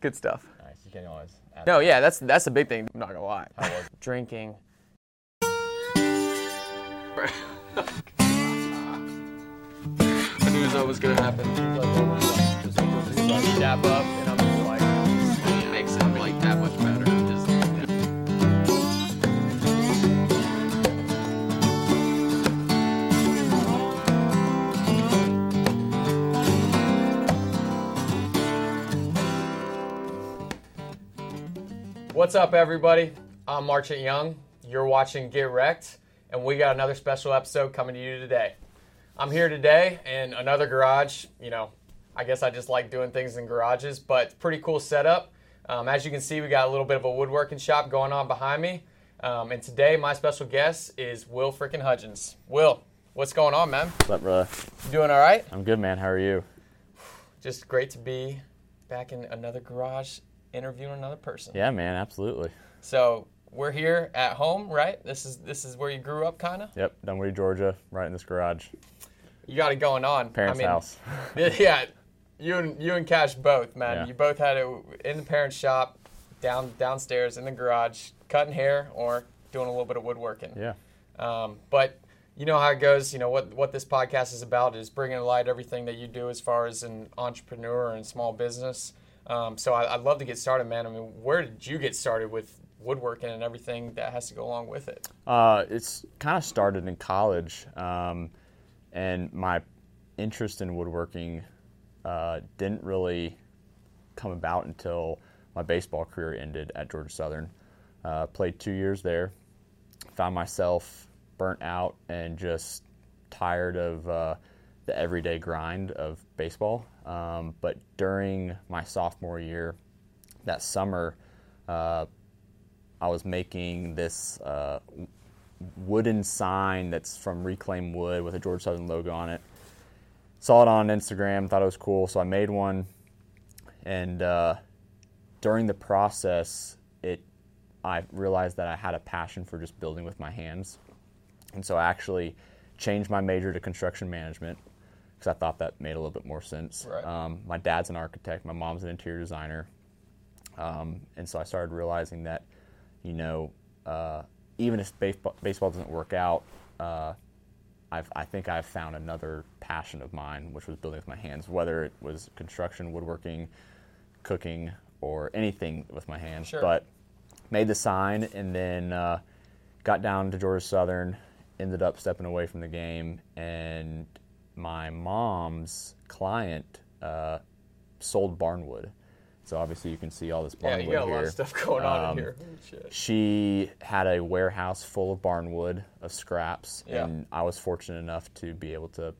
Good stuff. Nice. You can always. Add No, yeah, that's that's a big thing. I'm not gonna lie. How was it? Drinking. I knew that was gonna happen. Just dab up, and I'm What's up, everybody? I'm Marchant Young. You're watching Get Wrecked, and we got another special episode coming to you today. I'm here today in another garage. You know, I guess I just like doing things in garages, but pretty cool setup. Um, as you can see, we got a little bit of a woodworking shop going on behind me. Um, and today, my special guest is Will frickin' Hudgins. Will, what's going on, man? What's up, brother? You doing all right? I'm good, man. How are you? Just great to be back in another garage interviewing another person. Yeah, man. Absolutely. So we're here at home, right? This is this is where you grew up, kind of. Yep. Dunwoody, Georgia. Right in this garage. You got it going on. Parents' I mean, house. Yeah, you and you and Cash both, man. Yeah. You both had it in the parents' shop, down downstairs in the garage, cutting hair or doing a little bit of woodworking. Yeah. Um, but you know how it goes. You know what what this podcast is about is bringing to light everything that you do as far as an entrepreneur and small business. Um, so I, I'd love to get started, man. I mean, where did you get started with woodworking and everything that has to go along with it? Uh, it's kind of started in college, um, and my interest in woodworking uh, didn't really come about until my baseball career ended at Georgia Southern. Uh, played two years there, found myself burnt out and just tired of uh, the everyday grind of baseball. Um, but during my sophomore year, that summer, uh, I was making this uh, wooden sign that's from Reclaim Wood with a Georgia Southern logo on it. Saw it on Instagram, thought it was cool, so I made one. And uh, during the process, it I realized that I had a passion for just building with my hands, and so I actually changed my major to construction management because I thought that made a little bit more sense. Right. Um, my dad's an architect, my mom's an interior designer, um, and so I started realizing that, you know, uh, even if baseball, baseball doesn't work out, uh, I've, I think I've found another passion of mine, which was building with my hands, whether it was construction, woodworking, cooking, or anything with my hands. Sure. But made the sign and then uh, got down to Georgia Southern, ended up stepping away from the game, and my mom's client uh, sold barnwood. So obviously you can see all this Yeah, barnwood you got a lot of stuff going on Um, in here. Shit. She had a warehouse full of barnwood of scraps, Yeah. and I was fortunate enough to be able to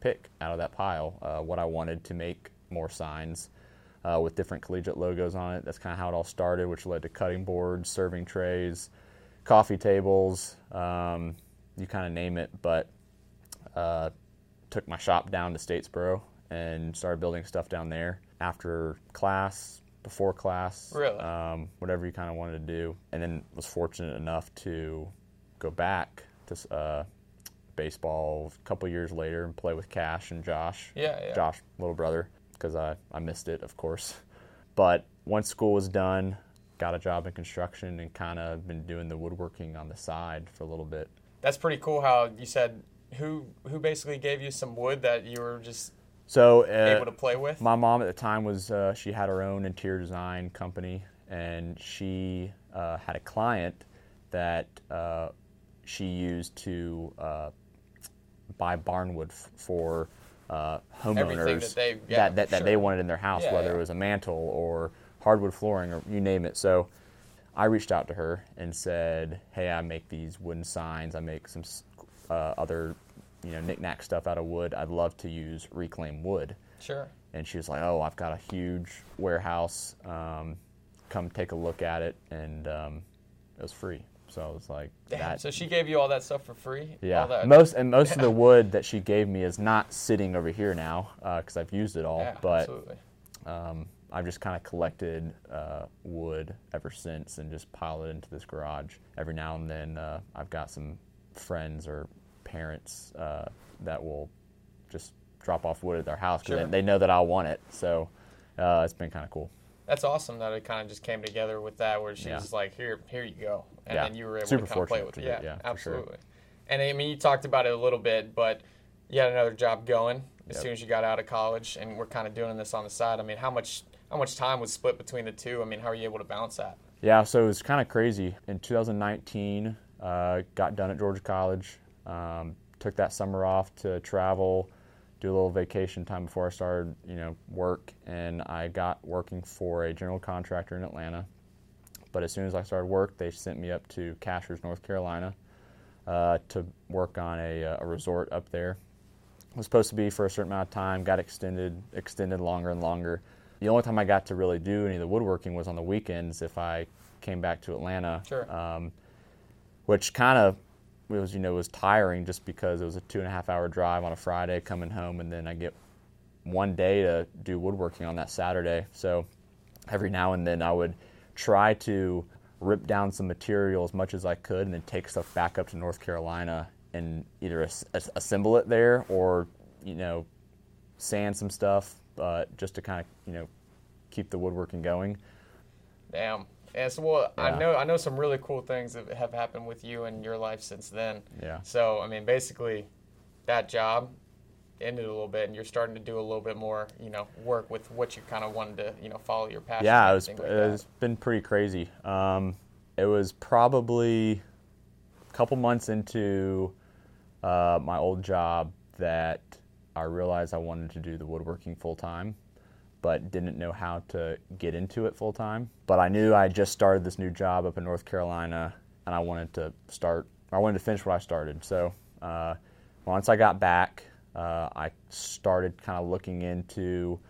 pick out of that pile uh, what I wanted to make more signs uh, with different collegiate logos on it. That's kind of how it all started, which led to cutting boards, serving trays, coffee tables, um, you kind of name it. But uh, took my shop down to Statesboro and started building stuff down there after class, before class, Really? um, whatever you kind of wanted to do. And then was fortunate enough to go back to uh, baseball a couple years later and play with Cash and Josh. Yeah, yeah. Josh, little brother, because I, I missed it, of course. But once school was done, got a job in construction and kind of been doing the woodworking on the side for a little bit. That's pretty cool. How you said who who basically gave you some wood that you were just So uh, able to play with. My mom at the time was uh, she had her own interior design company, and she uh, had a client that uh, she used to uh, buy barnwood f- for uh, homeowners that they- yeah, that, that, that sure. they wanted in their house, Yeah, whether yeah. it was a mantle or hardwood flooring or you name it. So I reached out to her and said, "Hey, I make these wooden signs. I make some uh, other, you know, knickknack stuff out of wood. I'd love to use reclaimed wood." Sure. and she was like, "Oh, I've got a huge warehouse. Um, come take a look at it." And um, it was free, so I was like, Damn. "That." so she gave you all that stuff for free. Yeah, most and most of the wood that she gave me is not sitting over here now because I've used it all. Yeah, but um, I've just kind of collected uh, wood ever since and just piled it into this garage. Every now and then, uh, I've got some friends or parents uh, that will just drop off wood at their house because Sure. they, they know that I'll want it. So uh, it's been kind of cool. That's awesome that it kind of just came together with that, where she's Yeah. like, "Here, here you go," and Yeah. then you were able Super to kind of play with it. Yeah, yeah, for sure. absolutely. And I mean, you talked about it a little bit, but you had another job going as Yep. soon as you got out of college, and we're kind of doing this on the side. I mean, how much how much time was split between the two? I mean, how are you able to balance that? Yeah, so it was kind of crazy. In 2019, uh, got done at Georgia College. Um, took that summer off to travel, do a little vacation time before I started, you know, work. And I got working for a general contractor in Atlanta. But as soon as I started work, they sent me up to Cashiers, North Carolina, uh, to work on a, uh, a resort up there. It was supposed to be for a certain amount of time. Got extended, extended longer and longer. The only time I got to really do any of the woodworking was on the weekends if I came back to Atlanta. Sure. Um, which kind of was, you know, was tiring just because it was a two and a half hour drive on a Friday coming home, and then I get one day to do woodworking on that Saturday. So every now and then I would try to rip down some material as much as I could and then take stuff back up to North Carolina and either as- as- assemble it there or, you know, sand some stuff, but just to kind of, you know, keep the woodworking going. Damn. And so, well, I know I know some really cool things that have happened with you and your life since then. Yeah. So, I mean, basically, that job ended a little bit, and you're starting to do a little bit more, you know, work with what you kind of wanted to, you know, follow your passion. Yeah, it was, like it's been pretty crazy. Um, it was probably a couple months into uh, my old job that I realized I wanted to do the woodworking full time, but didn't know how to get into it full time. But I knew I just started this new job up in North Carolina, and I wanted to start. I wanted to finish what I started. So uh, once I got back, uh, I started kind of looking into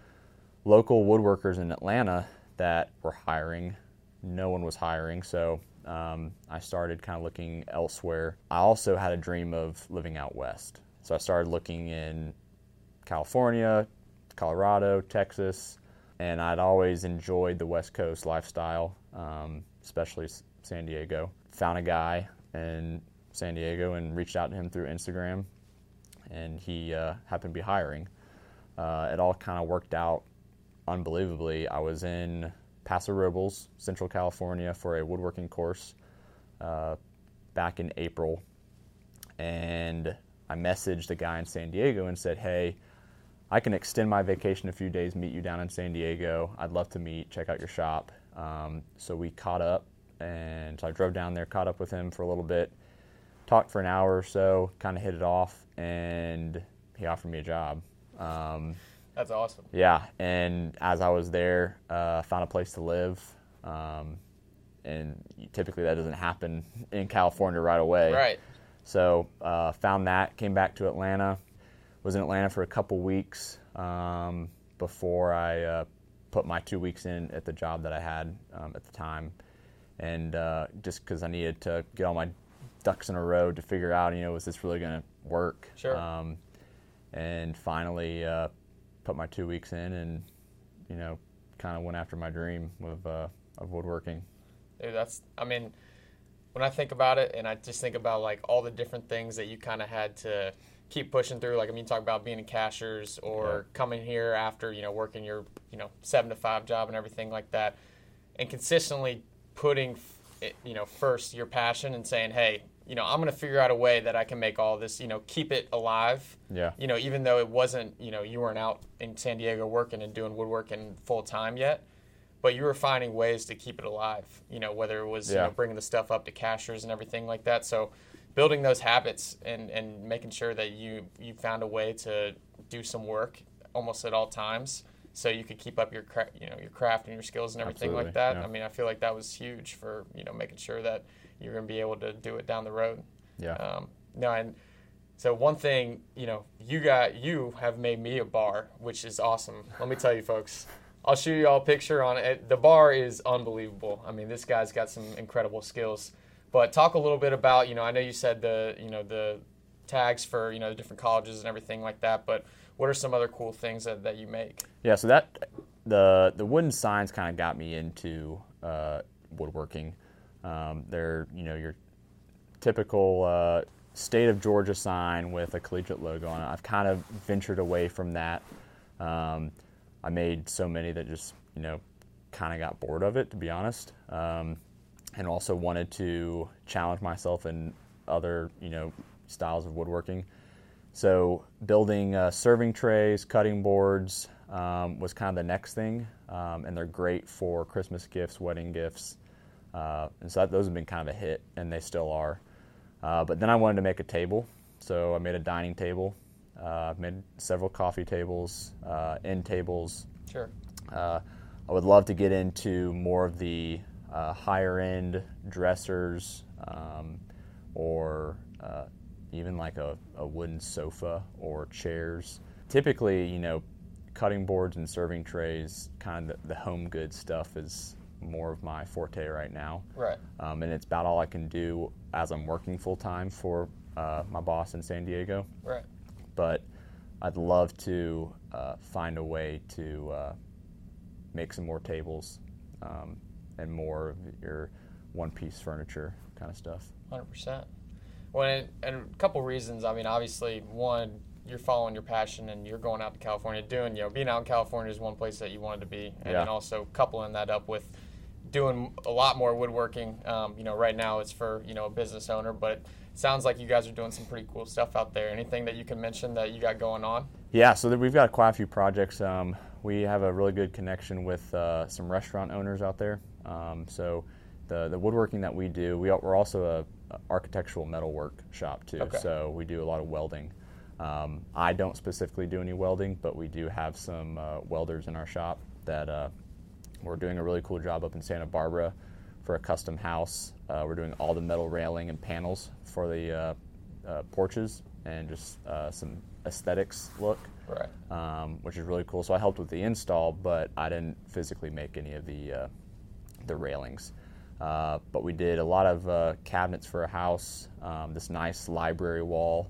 local woodworkers in Atlanta that were hiring. No one was hiring, so um, I started kind of looking elsewhere. I also had a dream of living out west, so I started looking in California, Colorado, Texas, and I'd always enjoyed the West Coast lifestyle, um, especially San Diego. Found a guy in San Diego and reached out to him through Instagram, and he uh, happened to be hiring. Uh, it all kind of worked out unbelievably. I was in Paso Robles, Central California, for a woodworking course uh, back in April, and I messaged the guy in San Diego and said, "Hey, I can extend my vacation a few days, meet you down in San Diego. I'd love to meet, check out your shop." Um, so we caught up, and so I drove down there, caught up with him for a little bit, talked for an hour or so, kind of hit it off, and he offered me a job. Um, That's awesome. yeah, and as I was there, uh, found a place to live, um, and typically that doesn't happen in California right away. Right. So uh, found that, came back to Atlanta, was in Atlanta for a couple weeks um, before I uh, put my two weeks in at the job that I had um, at the time, and uh, just because I needed to get all my ducks in a row to figure out, you know, was this really going to work? Sure. Um, and finally uh, put my two weeks in, and you know, kind of went after my dream of uh, of woodworking. Dude, that's, I mean, when I think about it and I just think about like all the different things that you kind of had to keep pushing through, like, I mean, you talk about being in cashiers or coming here after, you know, working your, you know, seven to five job and everything like that, and consistently putting, it, you know, first your passion and saying, hey, you know, I'm going to figure out a way that I can make all this, you know, keep it alive. Yeah. You know, even though it wasn't, you know, you weren't out in San Diego working and doing woodworking full time yet, but you were finding ways to keep it alive. You know, whether it was you know bringing the stuff up to Cashiers and everything like that. So, building those habits and and making sure that you you found a way to do some work almost at all times, so you could keep up your cra- you know your craft and your skills and everything like that. yeah. I mean, I feel like that was huge for you know making sure that you're going to be able to do it down the road. Yeah. Um, no, and so one thing, you know, you got you have made me a bar, which is awesome. Let me tell you, folks. I'll show you all a picture on it. The bar is unbelievable. I mean, this guy's got some incredible skills. But talk a little bit about, you know, I know you said the, you know, the tags for, you know, the different colleges and everything like that. But what are some other cool things that, that you make? Yeah, so that the the wooden signs kind of got me into uh, woodworking. Um, they're you know your typical uh, state of Georgia sign with a collegiate logo on it. I've kind of ventured away from that. Um, I made so many that just you know kind of got bored of it, to be honest, um, and also wanted to challenge myself in other, you know, styles of woodworking. So building uh, serving trays, cutting boards um, was kind of the next thing, um, and they're great for Christmas gifts, wedding gifts, uh, and so that, those have been kind of a hit, and they still are. Uh, but then I wanted to make a table, so I made a dining table. Uh, I've made several coffee tables, uh, end tables. Sure. Uh, I would love to get into more of the uh, higher end dressers um, or uh, even like a, a wooden sofa or chairs. Typically, you know, cutting boards and serving trays, kind of the, the home good stuff is more of my forte right now. Right. Um, and it's about all I can do as I'm working full time for uh, my boss in San Diego. Right. But I'd love to uh, find a way to uh, make some more tables um, and more of your one piece furniture kind of stuff. Hundred percent. Well, and, and a couple reasons. I mean, obviously, one, you're following your passion and you're going out to California doing. You know, being out in California is one place that you wanted to be, and Yeah. then also coupling that up with doing a lot more woodworking. Um, you know, right now it's for you know a business owner, but it sounds like you guys are doing some pretty cool stuff out there. Anything that you can mention that you got going on? Yeah, so we've got quite a few projects. Um, we have a really good connection with uh, some restaurant owners out there. Um, so the the woodworking that we do, we, are- we're also a, architectural metalwork shop too. Okay. So we do a lot of welding. Um, I don't specifically do any welding, but we do have some uh, welders in our shop that uh, we're doing a really cool job up in Santa Barbara for a custom house. Uh, we're doing all the metal railing and panels for the uh, uh, porches and just uh, some aesthetics look Right. um, which is really cool. So I helped with the install, but I didn't physically make any of the uh, the railings. Uh, but we did a lot of uh, cabinets for a house. Um, this nice library wall.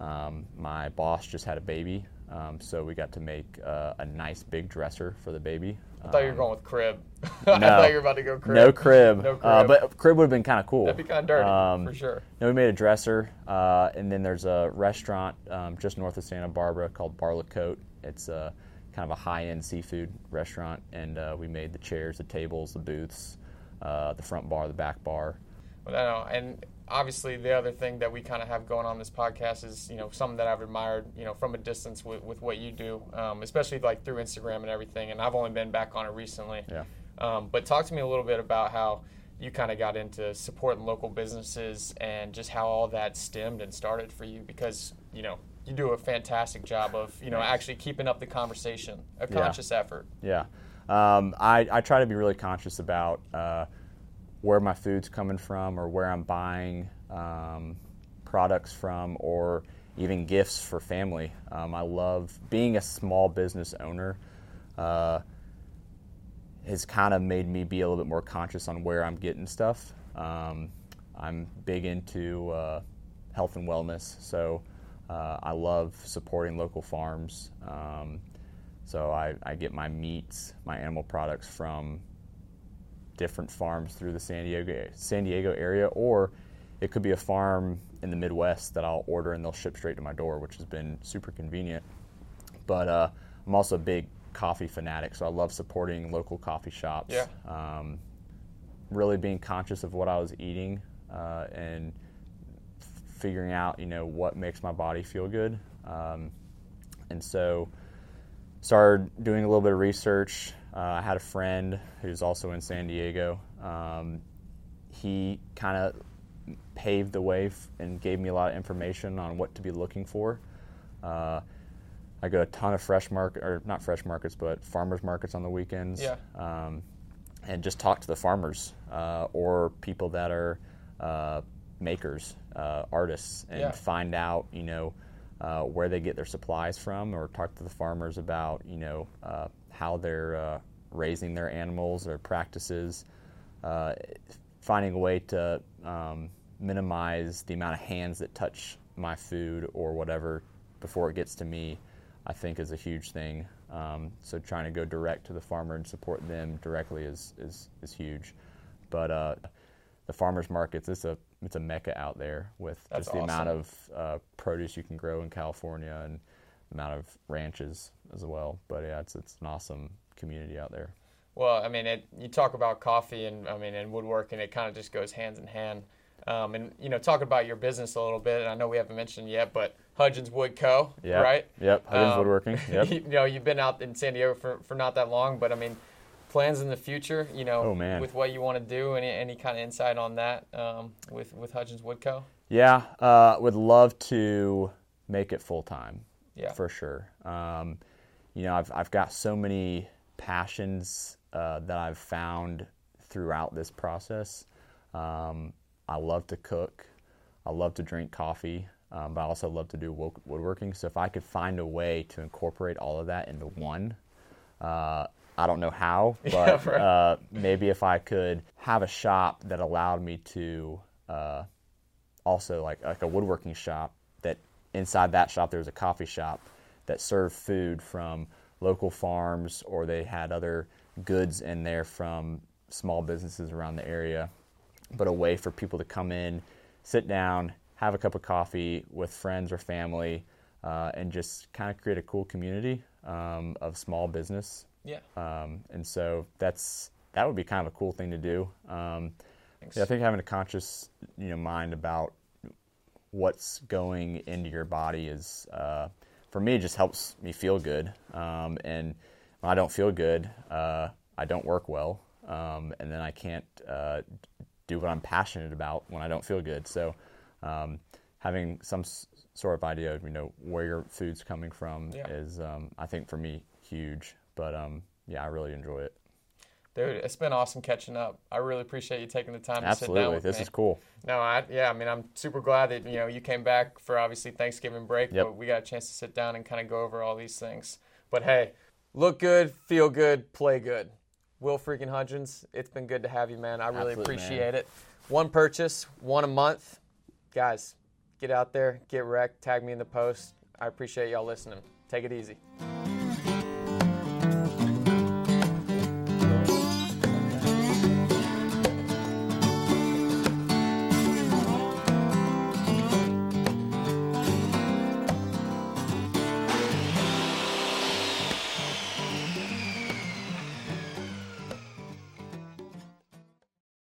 Um, my boss just had a baby, um, so we got to make uh, a nice big dresser for the baby. I thought you were Um, going with crib. I thought you were about to go crib. No crib, No Uh, crib. but crib would have been kind of cool. That'd be kind of dirty Um, for sure. no, we made a dresser, uh, and then there's a restaurant um, just north of Santa Barbara called Bar Le Côte. It's a kind of a high-end seafood restaurant, and uh, we made the chairs, the tables, the booths, uh, the front bar, the back bar. I know, and obviously the other thing that we kind of have going on this podcast is you know something that I've admired you know from a distance with, with what you do, um, especially like through Instagram and everything. And I've only been back on it recently. Yeah. Um, but talk to me a little bit about how you kind of got into supporting local businesses and just how all that stemmed and started for you because you know you do a fantastic job of you know actually keeping up the conversation, a Yeah. conscious effort. Yeah, um, I, I try to be really conscious about uh, where my food's coming from or where I'm buying um, products from or even gifts for family. Um, I love being a small business owner. Uh, has kind of made me be a little bit more conscious on where I'm getting stuff. Um, I'm big into uh, health and wellness, so uh, I love supporting local farms. Um, so I, I get my meats, my animal products from different farms through the San Diego San Diego area, or it could be a farm in the Midwest that I'll order and they'll ship straight to my door, which has been super convenient. But uh, I'm also a big coffee fanatic, so I love supporting local coffee shops. Yeah. Um, really being conscious of what I was eating uh, and figuring out, you know, what makes my body feel good. Um, and so started doing a little bit of research. Uh, I had a friend who's also in San Diego. Um, he kind of paved the way f- and gave me a lot of information on what to be looking for. Uh, I go to a ton of fresh market, or not fresh markets, but farmers markets on the weekends. Yeah. Um, and just talk to the farmers uh, or people that are uh, makers, uh, artists, and Yeah. find out, you know, uh, where they get their supplies from, or talk to the farmers about, you know, uh, how they're uh, raising their animals, their practices, uh, finding a way to um, minimize the amount of hands that touch my food or whatever before it gets to me, I think is a huge thing. Um, so trying to go direct to the farmer and support them directly is is, is huge. But uh, the farmers markets, it's a it's a mecca out there with That's just the amount of uh, produce you can grow in California and amount of ranches as well. But yeah, it's it's an awesome community out there. Well, I mean, it, you talk about coffee and I mean, and woodworking, it kind of just goes hands in hand. Um, and you know, talking about your business a little bit, and I know we haven't mentioned yet, but Hudgins Wood Co. Yeah. Right. Yep. Hudgins Um, Woodworking. Yep. you know, you've been out in San Diego for, for not that long, but I mean, plans in the future. You know, Oh, man. with what you want to do, any any kind of insight on that um, with with Hudgins Wood Co. Yeah, uh, would love to make it full time. Yeah. for sure. Um, you know, I've I've got so many passions uh, that I've found throughout this process. Um, I love to cook. I love to drink coffee, um, but I also love to do wood- woodworking. So if I could find a way to incorporate all of that into one, uh, I don't know how, but Yeah, right. uh, maybe if I could have a shop that allowed me to uh, also like like a woodworking shop that inside that shop there was a coffee shop that served food from local farms or they had other goods in there from small businesses around the area but a way for people to come in sit down have a cup of coffee with friends or family uh, and just kind of create a cool community um, of small business Yeah. um, and so that's that would be kind of a cool thing to do. Um, yeah, I think having a conscious you know mind about what's going into your body is uh, for me it just helps me feel good. Um, and when I don't feel good, uh, I don't work well, um, and then I can't uh, do what I'm passionate about when I don't feel good. So. Um, Having some s- sort of idea of you know where your food's coming from Yeah. is, um, I think, for me huge. But um, yeah, I really enjoy it. Dude, it's been awesome catching up. I really appreciate you taking the time to sit down Absolutely, with this me. is cool. No, I yeah, I mean I'm super glad that you know you came back for obviously Thanksgiving break, Yep. but we got a chance to sit down and kind of go over all these things. But hey, look good, feel good, play good. Will freaking Hudgins, it's been good to have you, man. I really Absolutely, appreciate it. One purchase, one a month, guys. Get out there, get wrecked, tag me in the post. I appreciate y'all listening. Take it easy.